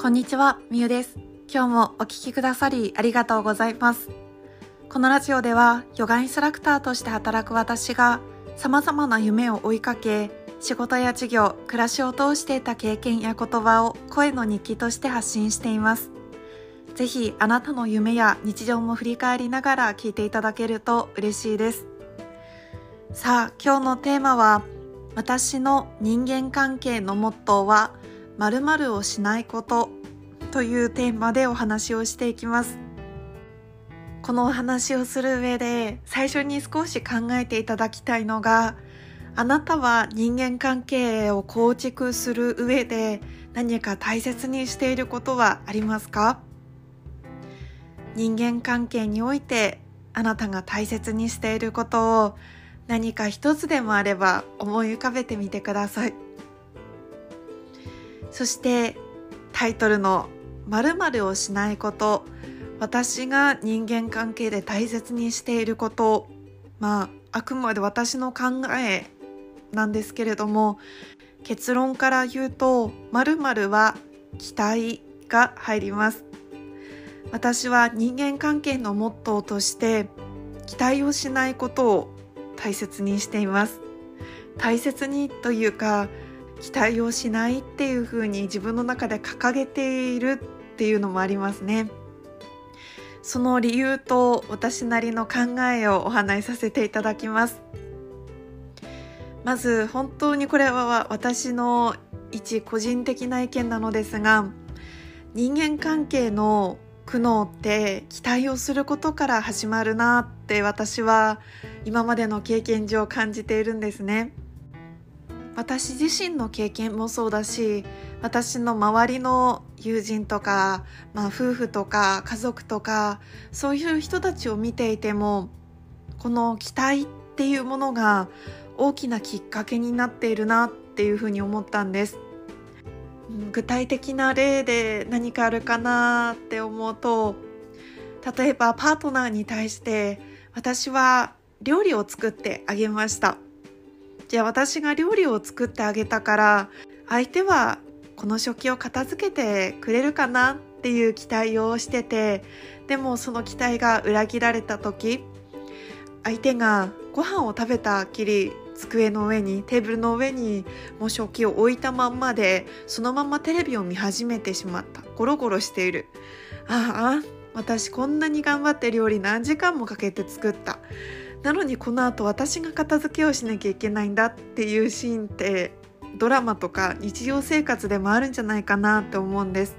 こんにちは、みゆです。今日もお聴きくださりありがとうございます。このラジオでは、ヨガインストラクターとして働く私が、様々な夢を追いかけ、仕事や事業、暮らしを通していた経験や言葉を声の日記として発信しています。ぜひ、あなたの夢や日常も振り返りながら聞いていただけると嬉しいです。さあ、今日のテーマは、私の人間関係のモットーは、〇〇をしないことというテーマでお話をしていきます。このお話をする上で最初に少し考えていただきたいのがあなたは人間関係を構築する上で何か大切にしていることはありますか？人間関係においてあなたが大切にしていることを何か一つでもあれば思い浮かべてみてください。そしてタイトルの「まるをしないこと」私が人間関係で大切にしていることまああくまで私の考えなんですけれども結論から言うと「まるは期待」が入ります。私は人間関係のモットーとして期待をしないことを大切にしています。大切にというか期待をしないっていう風に自分の中で掲げているっていうのもありますね。その理由と私なりの考えをお話しさせていただきます。まず本当にこれは私の一個人的な意見なのですが人間関係の苦悩って期待をすることから始まるなって私は今までの経験上感じているんですね。私自身の経験もそうだし私の周りの友人とか、まあ、夫婦とか家族とかそういう人たちを見ていてもこの期待っていうものが大きなきっかけになっているなっていうふうに思ったんです。具体的な例で何かあるかなって思うと例えばパートナーに対して私は料理を作ってあげました。じゃあ私が料理を作ってあげたから相手はこの食器を片付けてくれるかなっていう期待をしててでもその期待が裏切られた時相手がご飯を食べたきり机の上にテーブルの上にもう食器を置いたまんまでそのままテレビを見始めてしまった。ゴロゴロしている。ああ私こんなに頑張って料理何時間もかけて作った。なのにこの後私が片付けをしなきゃいけないんだっていうシーンってドラマとか日常生活でもあるんじゃないかなって思うんです。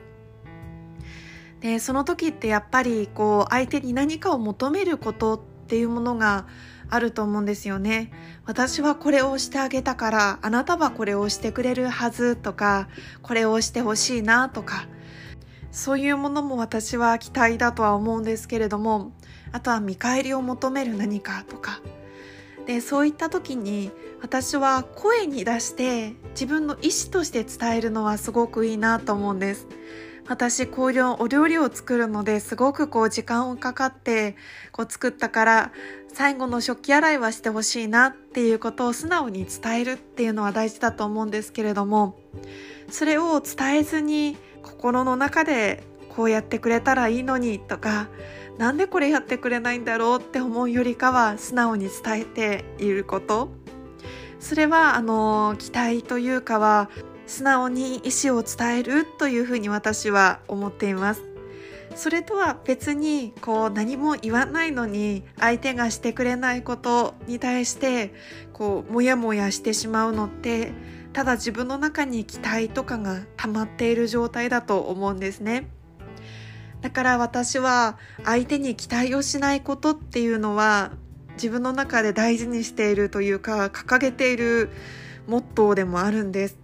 でその時ってやっぱりこう相手に何かを求めることっていうものがあると思うんですよね。私はこれをしてあげたからあなたはこれをしてくれるはずとかこれをしてほしいなとかそういうものも私は期待だとは思うんですけれどもあとは見返りを求める何かとか。でそういった時に私は声に出して自分の意思として伝えるのはすごくいいなと思うんです。私こういうお料理を作るのですごくこう時間をかかってこう作ったから最後の食器洗いはしてほしいなっていうことを素直に伝えるっていうのは大事だと思うんですけれどもそれを伝えずに心の中でこうやってくれたらいいのにとかなんでこれやってくれないんだろうって思うよりかは素直に伝えていること。それはあの期待というかは素直に意思を伝えるというふうに私は思っています。それとは別にこう何も言わないのに相手がしてくれないことに対してこうモヤモヤしてしまうのってただ自分の中に期待とかが溜まっている状態だと思うんですね。だから私は相手に期待をしないことっていうのは自分の中で大事にしているというか掲げているモットーでもあるんです。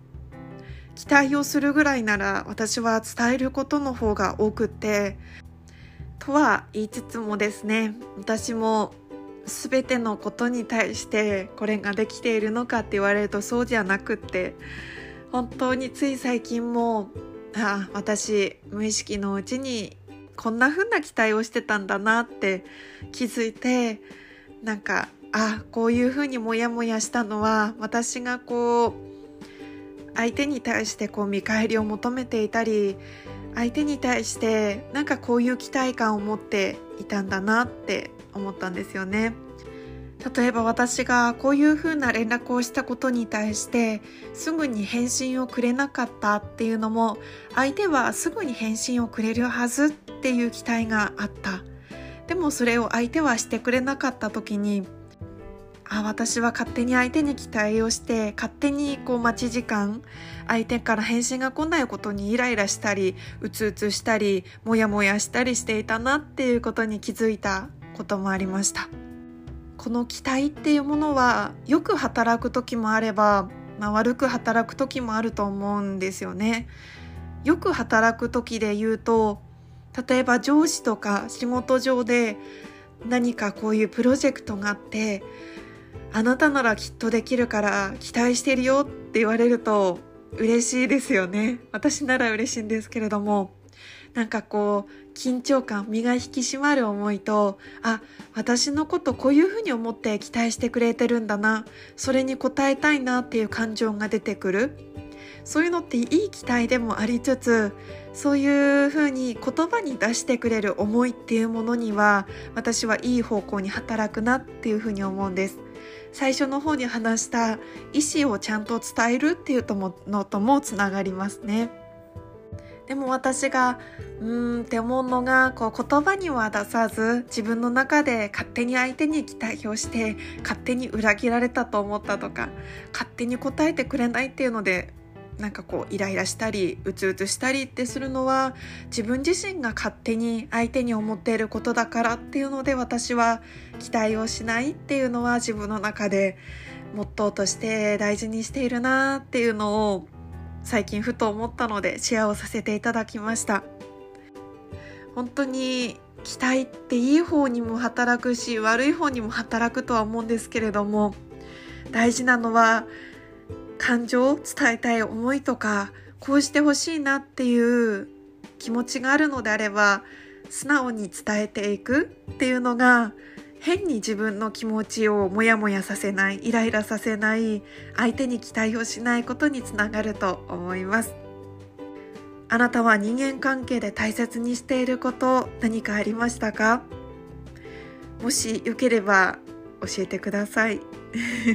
期待をするぐらいなら私は伝えることの方が多くってとは言いつつもですね私も全てのことに対してこれができているのかって言われるとそうじゃなくって本当につい最近もあ私無意識のうちにこんな風な期待をしてたんだなって気づいてなんかあこういう風にモヤモヤしたのは私がこう相手に対してこう見返りを求めていたり相手に対してなんかこういう期待感を持っていたんだなって思ったんですよね。例えば私がこういうふうな連絡をしたことに対してすぐに返信をくれなかったっていうのも相手はすぐに返信をくれるはずっていう期待があったでもそれを相手はしてくれなかった時にあ私は勝手に相手に期待をして勝手にこう待ち時間相手から返信が来ないことにイライラしたりうつうつしたりモヤモヤしたりしていたなっていうことに気づいたこともありました。この期待っていうものはよく働く時もあれば、まあ、悪く働く時もあると思うんですよね。よく働く時で言うと例えば上司とか仕事上で何かこういうプロジェクトがあってあなたならきっとできるから期待してるよって言われると嬉しいですよね。私なら嬉しいんですけれどもなんかこう緊張感身が引き締まる思いとあ私のことこういうふうに思って期待してくれてるんだな。それに応えたいなっていう感情が出てくる。そういうのっていい期待でもありつつそういうふうに言葉に出してくれる思いっていうものには私はいい方向に働くなっていうふうに思うんです。最初の方に話した意思をちゃんと伝えるっていうのともつながりますね。でも私がうーんって思うのがこう言葉には出さず自分の中で勝手に相手に期待をして勝手に裏切られたと思ったとか勝手に答えてくれないっていうのでなんかこうイライラしたりうつうつしたりってするのは自分自身が勝手に相手に思っていることだからっていうので私は期待をしないっていうのは自分の中でモットーとして大事にしているなっていうのを最近ふと思ったのでシェアをさせていただきました。本当に期待っていい方にも働くし悪い方にも働くとは思うんですけれども大事なのは感情を伝えたい思いとかこうしてほしいなっていう気持ちがあるのであれば素直に伝えていくっていうのが変に自分の気持ちをモヤモヤさせないイライラさせない相手に期待をしないことにつながると思います。あなたは人間関係で大切にしていること何かありましたか？もしよければ教えてください。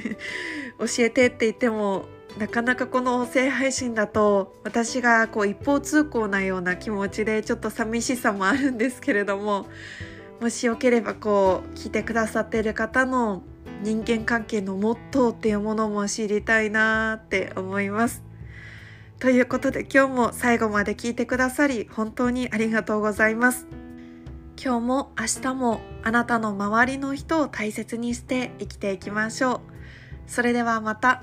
教えてって言ってもなかなかこの音声配信だと私がこう一方通行なような気持ちでちょっと寂しさもあるんですけれどももしよければこう聞いてくださっている方の人間関係のモットーっていうものも知りたいなって思います。ということで今日も最後まで聞いてくださり本当にありがとうございます。今日も明日もあなたの周りの人を大切にして生きていきましょう。それではまた。